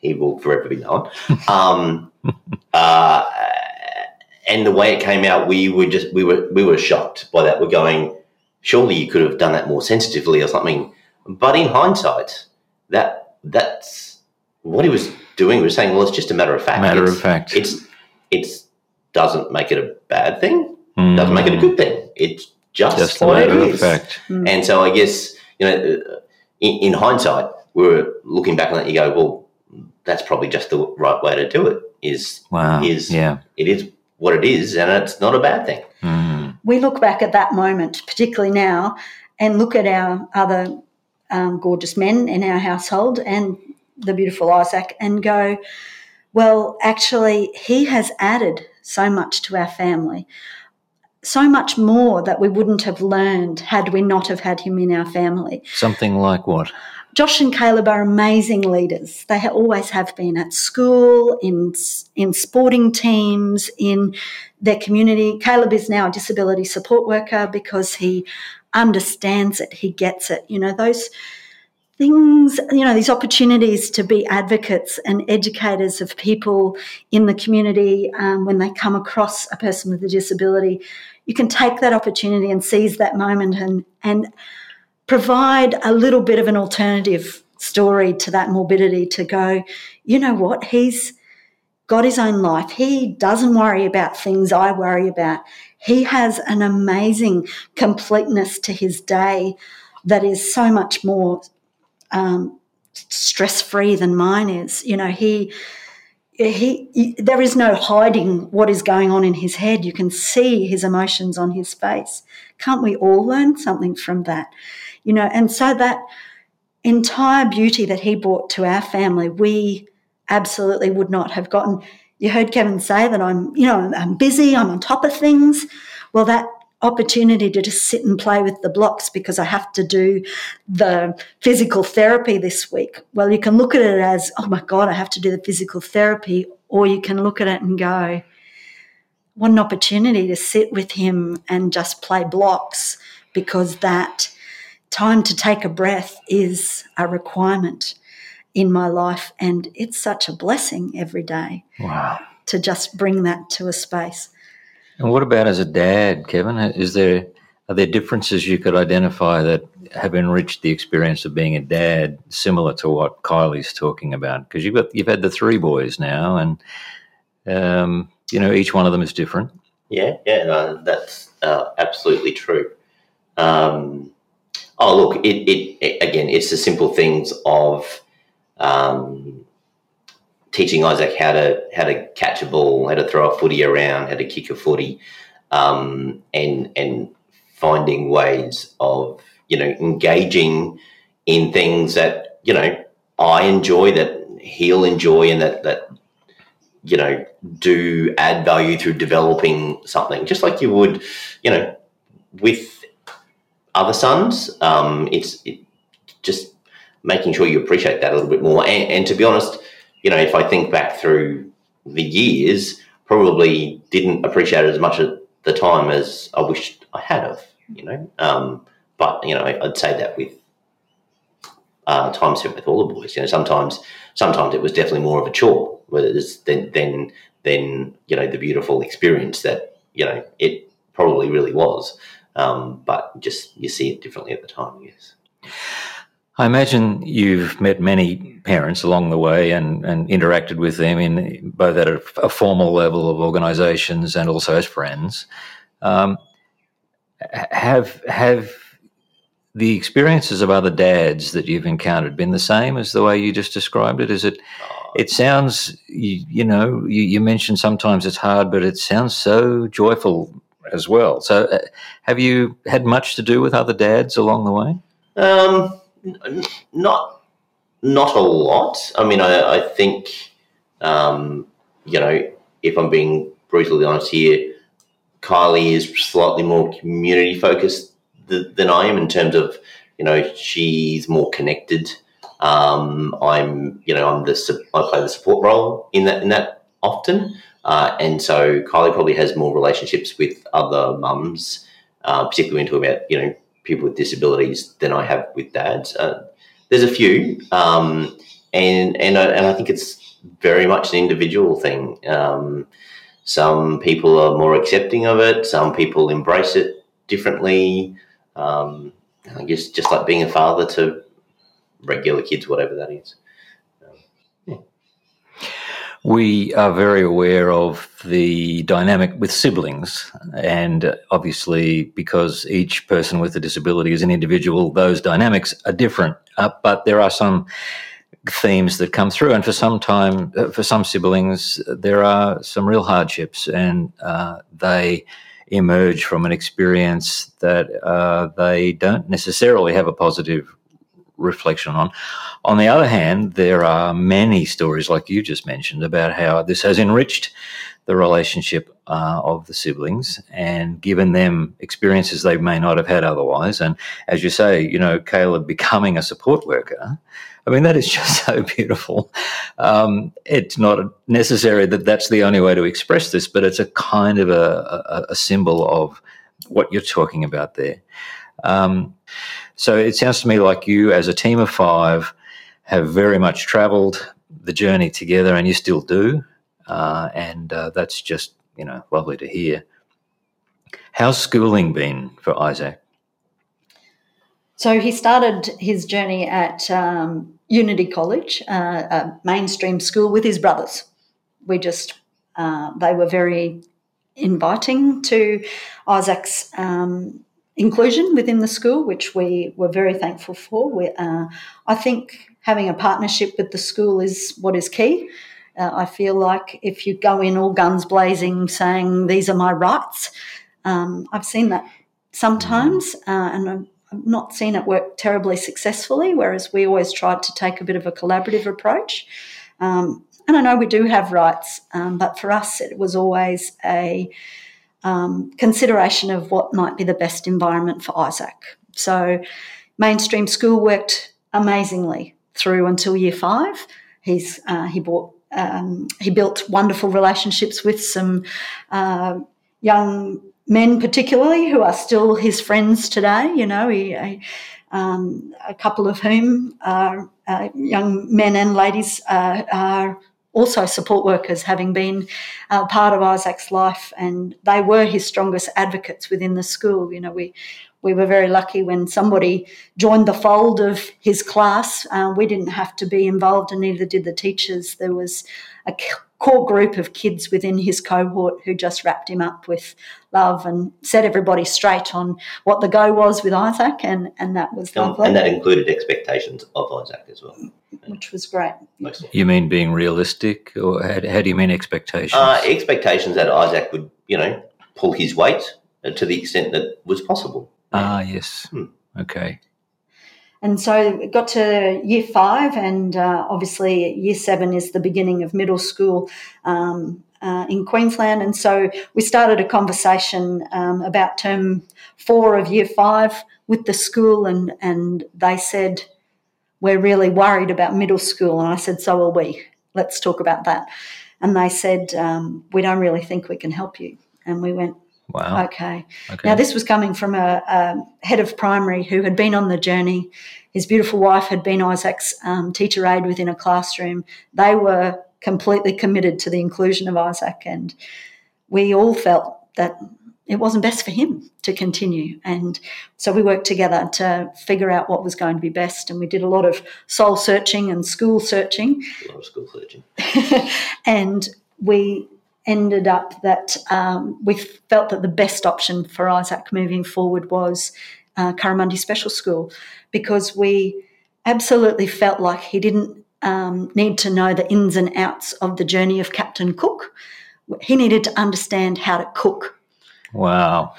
he will forever be known. um, uh, and the way it came out, we were just we were we were shocked by that. We're going, surely you could have done that more sensitively or something. But in hindsight, that that's what he was doing. We were saying, well, it's just a matter of fact. Matter It's- of fact. It's it's doesn't make it a bad thing. Mm. Doesn't make it a good thing. It's just, Just a what it matter of is. fact. And so I guess you know, uh, in, in hindsight, we're looking back on that. You go, well, that's probably just the right way to do it. Is Wow. is Yeah. it is what it is, and it's not a bad thing. Mm. we look back at that moment, particularly now, and look at our other um, gorgeous men in our household and the beautiful Isaac and go, well, actually, he has added so much to our family. so much more that we wouldn't have learned had we not have had him in our family. Something like what? Josh and Caleb are amazing leaders. They ha- always have been at school, in in sporting teams, in their community. Caleb is now a disability support worker because he understands it, he gets it. You know those things, you know, these opportunities to be advocates and educators of people in the community um, when they come across a person with a disability. You can take that opportunity and seize that moment and and provide a little bit of an alternative story to that morbidity to go, you know what, he's got his own life. He doesn't worry about things I worry about. He has an amazing completeness to his day that is so much more um, stress free than mine is. You know, he. He, there is no hiding what is going on in his head. You can see his emotions on his face. Can't we all learn something from that? You know, and so that entire beauty that he brought to our family, we absolutely would not have gotten. You heard Kevin say that I'm, you know, I'm busy, I'm on top of things. Well, that opportunity to just sit and play with the blocks because I have to do the physical therapy this week. Well, you can look at it as, oh my God, I have to do the physical therapy, or you can look at it and go, what an opportunity to sit with him and just play blocks because that time to take a breath is a requirement in my life. And it's such a blessing every day. Wow. To just bring that to a space. And what about as a dad, Kevin? Is there are there differences you could identify that have enriched the experience of being a dad, similar to what Kylie's talking about? Because you've got you've had the three boys now, and um, you know each one of them is different. Yeah, yeah, no, that's uh, absolutely true. Um, Oh, look, it, it, it, again, it's the simple things of um, teaching Isaac how to how to catch a ball, how to throw a footy around, how to kick a footy, um, and and finding ways of you know engaging in things that you know I enjoy, that he'll enjoy, and that that you know do add value through developing something, just like you would, you know, with other sons. Um, it's it, just making sure you appreciate that a little bit more. And, and, to be honest, you know, if I think back through the years, probably didn't appreciate it as much at the time as I wished I had of. You know, um, but you know, I'd say that with uh, time spent with all the boys. You know, sometimes sometimes it was definitely more of a chore, than than than you know the beautiful experience that you know it probably really was. Um, but just you see it differently at the time, yes. I imagine you've met many parents along the way and, and interacted with them in both at a, a formal level of organisations and also as friends. Um, have have the experiences of other dads that you've encountered been the same as the way you just described it? Is it? It sounds you, you know you, you mentioned sometimes it's hard, but it sounds so joyful as well. So, uh, have you had much to do with other dads along the way? Um, n- not not a lot. I mean, I, I think um, you know, if I'm being brutally honest here, Kylie is slightly more community focused th- than I am in terms of you know she's more connected. Um, I'm you know I'm the I play the support role in that in that often. Uh, and so Kylie probably has more relationships with other mums, uh, particularly when talking about you know people with disabilities, than I have with dads. Uh, there's a few, um, and and I, and I think it's very much an individual thing. Um, some people are more accepting of it. Some people embrace it differently. Um, I guess just like being a father to regular kids, whatever that is. We are very aware of the dynamic with siblings, and obviously, because each person with a disability is an individual, those dynamics are different. Uh, but there are some themes that come through, and for some time, uh, for some siblings, there are some real hardships, and uh, they emerge from an experience that uh, they don't necessarily have a positive reflection on. On the other hand, there are many stories, like you just mentioned, about how this has enriched the relationship uh, of the siblings and given them experiences they may not have had otherwise. And as you say, you know, Caleb becoming a support worker. I mean, that is just so beautiful. Um, it's not necessary that that's the only way to express this, but it's a kind of a, a, a symbol of what you're talking about there. Um, so it sounds to me like you, as a team of five, have very much travelled the journey together, and you still do. Uh, and uh, that's just you know lovely to hear. How's schooling been for Isaac? So he started his journey at um, Unity College, uh, a mainstream school, with his brothers. We just uh, they were very inviting to Isaac's um, inclusion within the school, which we were very thankful for. We, uh, I think having a partnership with the school is what is key. Uh, I feel like if you go in all guns blazing saying, These are my rights, um, I've seen that sometimes, uh, and I've not seen it work terribly successfully, whereas we always tried to take a bit of a collaborative approach. Um, and I know we do have rights, um, but for us, it was always a um, consideration of what might be the best environment for Isaac. So, mainstream school worked amazingly through until year five. He's uh, he bought um, he built wonderful relationships with some uh, young men, particularly who are still his friends today. You know, he, um, a couple of whom are uh, young men and ladies uh, are also support workers, having been uh, part of Isaac's life, and they were his strongest advocates within the school. You know, we we were very lucky when somebody joined the fold of his class. Uh, we didn't have to be involved, and neither did the teachers. There was a core group of kids within his cohort who just wrapped him up with love and set everybody straight on what the go was with Isaac, and, and that was lovely. And that included expectations of Isaac as well. Which was great. You mean being realistic, or how, how do you mean expectations? Uh, expectations that Isaac would, you know, pull his weight to the extent that was possible. Ah, yes. Hmm. Okay. And so it got to year five, and uh, obviously year seven is the beginning of middle school um, uh, in Queensland. And so we started a conversation um, about term four of year five with the school, and, and they said, We're really worried about middle school. And I said, So are we. Let's talk about that. And they said, um, We don't really think we can help you. And we went, Wow. Okay. okay. Now, this was coming from a, a, head of primary who had been on the journey. His beautiful wife had been Isaac's um, teacher aide within a classroom. They were completely committed to the inclusion of Isaac, and we all felt that it wasn't best for him to continue. And so we worked together to figure out what was going to be best. And we did a lot of soul searching and school searching. A lot of school searching. and we ended up that um, we felt that the best option for Isaac moving forward was uh, Currimundi Special School because we absolutely felt like he didn't um, need to know the ins and outs of the journey of Captain Cook. He needed to understand how to cook. Wow.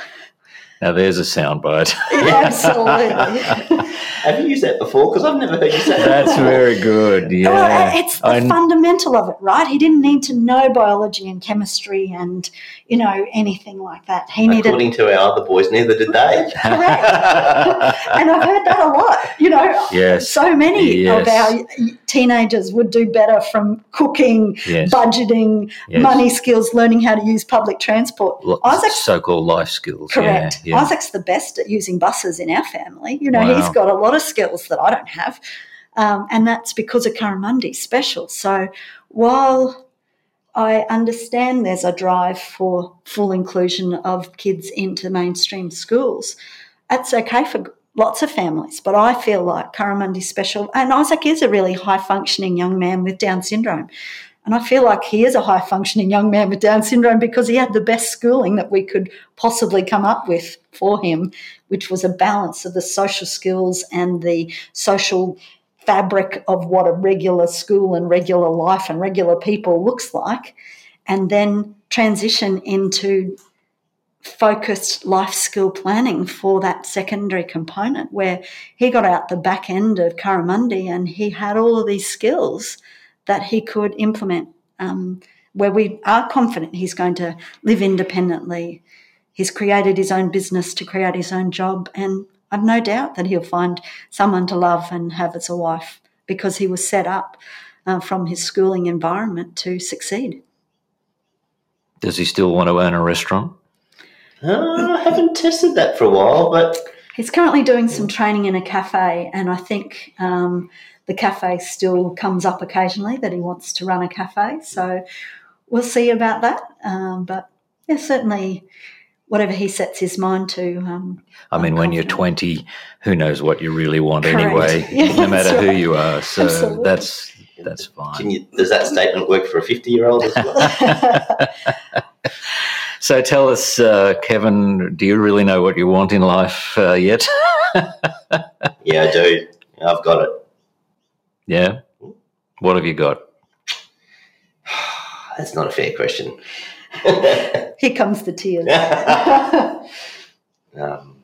Now there's a soundbite. Absolutely. Have you used that before? Because I've never heard you say that. That's very good. Uh, yeah, well, it's the I... fundamental of it, right? He didn't need to know biology and chemistry and you know anything like that. He needed. According to our other boys, neither did they. Correct. and I've heard that a lot. You know, yes. so many yes. of our teenagers would do better from cooking, yes. budgeting, yes. money skills, learning how to use public transport. L- Isaac's so-called life skills. Correct. Yeah, yeah. Isaac's the best at using buses in our family. You know, wow. he's got a lot of skills that I don't have. Um, and that's because of Currimundi special. So while I understand there's a drive for full inclusion of kids into mainstream schools, that's okay for lots of families. But I feel like Currimundi special, and Isaac is a really high functioning young man with Down syndrome. And I feel like he is a high functioning young man with Down syndrome because he had the best schooling that we could possibly come up with for him, which was a balance of the social skills and the social fabric of what a regular school and regular life and regular people looks like, and then transition into focused life skill planning for that secondary component where he got out the back end of Currimundi and he had all of these skills that he could implement um, where we are confident he's going to live independently. He's created his own business to create his own job and I've no doubt that he'll find someone to love and have as a wife because he was set up uh, from his schooling environment to succeed. Does he still want to own a restaurant? Uh, I haven't tested that for a while, but He's currently doing some training in a cafe, and I think um, the cafe still comes up occasionally that he wants to run a cafe. So we'll see about that. Um, but yeah, certainly whatever he sets his mind to. Um, I mean, I'm when you're 20, who knows what you really want Correct. anyway, Yeah, no matter that's who you are. So Absolutely. that's that's fine. can you, does that statement work for a 50 year old as well? So tell us, uh, Kevin, do you really know what you want in life uh, yet? yeah, I do. I've got it. Yeah. What have you got? That's not a fair question. Here comes the tears. um,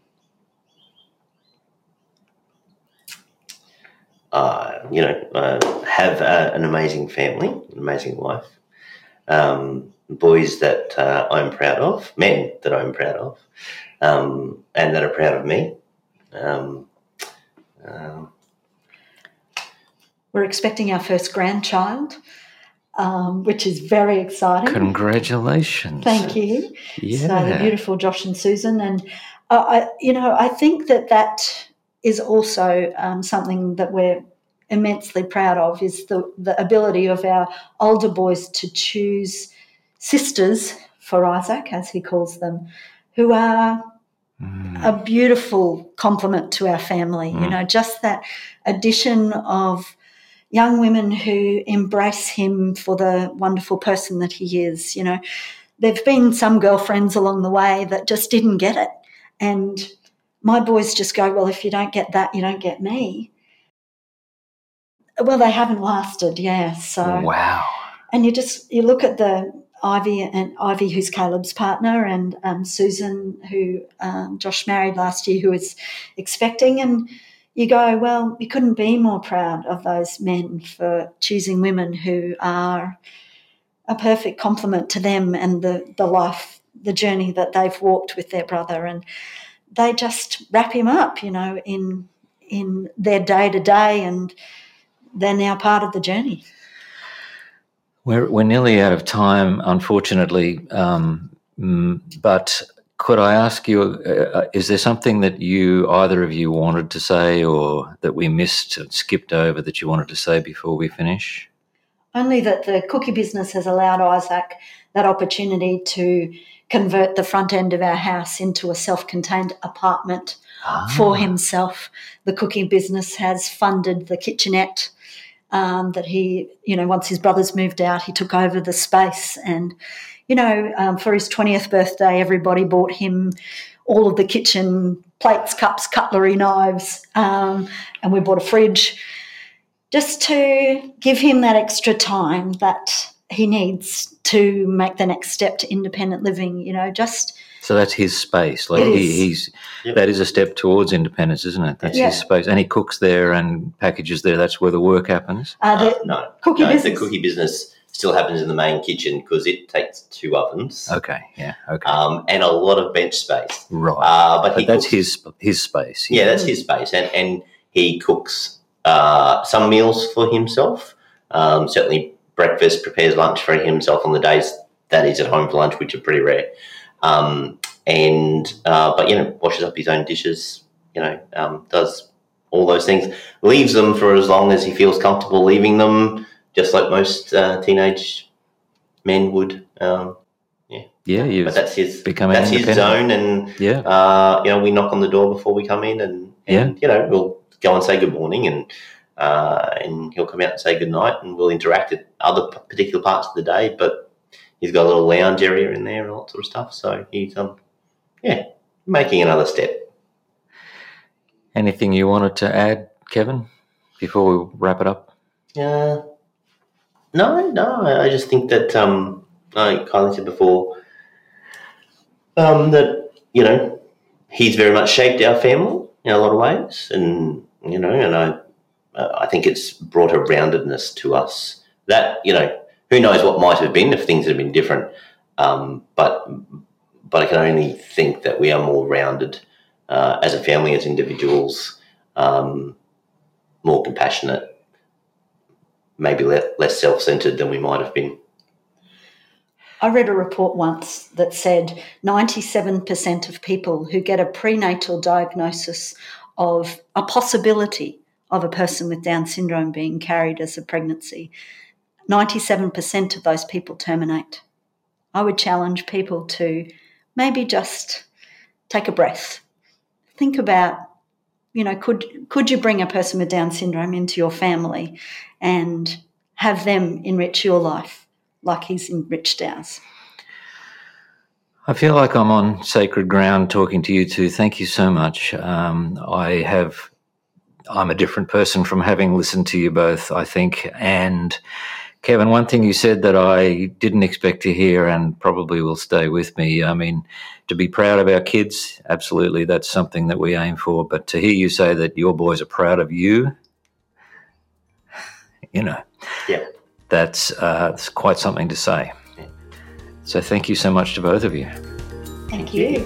uh, you know, uh, have uh, an amazing family, an amazing wife, um, boys that uh, I'm proud of, men that I'm proud of, um, and that are proud of me. Um, um, We're expecting our first grandchild, um, which is very exciting. Congratulations. Thank you. Yeah. So the beautiful Josh and Susan, and uh, I, you know, I think that that is also um, something that we're immensely proud of is the the ability of our older boys to choose sisters for Isaac, as he calls them, who are Mm. a beautiful complement to our family. You Mm. know, just that addition of young women who embrace him for the wonderful person that he is. You know, there've been some girlfriends along the way that just didn't get it. And my boys just go, Well, if you don't get that, you don't get me. Well, they haven't lasted, yeah. So Wow. and you just you look at the Ivy and Ivy, who's Caleb's partner, and um, Susan, who um, Josh married last year, who is expecting, and you go, well, you couldn't be more proud of those men for choosing women who are a perfect complement to them and the the life, the journey that they've walked with their brother, and they just wrap him up, you know, in in their day to day, and they're now part of the journey. We're, we're nearly out of time, unfortunately. Um, but could I ask you, uh, is there something that you, either of you, wanted to say or that we missed, and skipped over that you wanted to say before we finish? Only that the cookie business has allowed Isaac that opportunity to convert the front end of our house into a self contained apartment for himself. The cookie business has funded the kitchenette um, that he, you know, once his brothers moved out, he took over the space. And, you know, um, for his 20th birthday, everybody bought him all of the kitchen plates, cups, cutlery, knives, um, and we bought a fridge just to give him that extra time that he needs to make the next step to independent living. You know, just So that's his space. Like It he, is. he's Yep. that is a step towards independence, isn't it? That's Yeah. his space, and he cooks there and packages there. That's where the work happens. uh, the, Uh, no, cookie no, business. the cookie business still happens in the main kitchen because it takes two ovens Okay, yeah, okay, um, and a lot of bench space. right. Uh, but he but that's cooks- his his space. Yeah, that's his space, and and he cooks uh, some meals for himself. Um, certainly, breakfast, prepares lunch for himself on the days that he's at home for lunch, which are pretty rare. Um, and uh, but you know, washes up his own dishes. You know, um, does all those things. Leaves them for as long as he feels comfortable leaving them, just like most uh, teenage men would. Um, yeah, you. but that's his becoming that's his zone, and Yeah, uh, you know, we knock on the door before we come in, and, and you know, we'll go and say good morning, and uh, and he'll come out and say good night, and we'll interact at other particular parts of the day. But he's got a little lounge area in there and all that sort of stuff. So he's um, yeah, making another step. Anything you wanted to add, Kevin, before we wrap it up? Uh, no, no, I just think that um, like Kylie said before, um, that you know he's very much shaped our family in a lot of ways, and you know, and I I think it's brought a roundedness to us that you know who knows what might have been if things had been different, um, but but I can only think that we are more rounded uh, as a family, as individuals, um, more compassionate, maybe le- less self centered than we might have been. I read a report once that said 97% of people who get a prenatal diagnosis of a possibility of a person with Down syndrome being carried as a pregnancy, 97% of those people terminate. I would challenge people to maybe just take a breath. Think about, you know, could could you bring a person with Down syndrome into your family and have them enrich your life like he's enriched ours? I feel like I'm on sacred ground talking to you two. Thank you so much. Um, I have, I'm a different person from having listened to you both, I think. And Kevin, one thing you said that I didn't expect to hear and probably will stay with me. I mean, to be proud of our kids, absolutely, that's something that we aim for. But to hear you say that your boys are proud of you, you know, Yeah. that's, uh, that's quite something to say. So thank you so much to both of you. Thank you.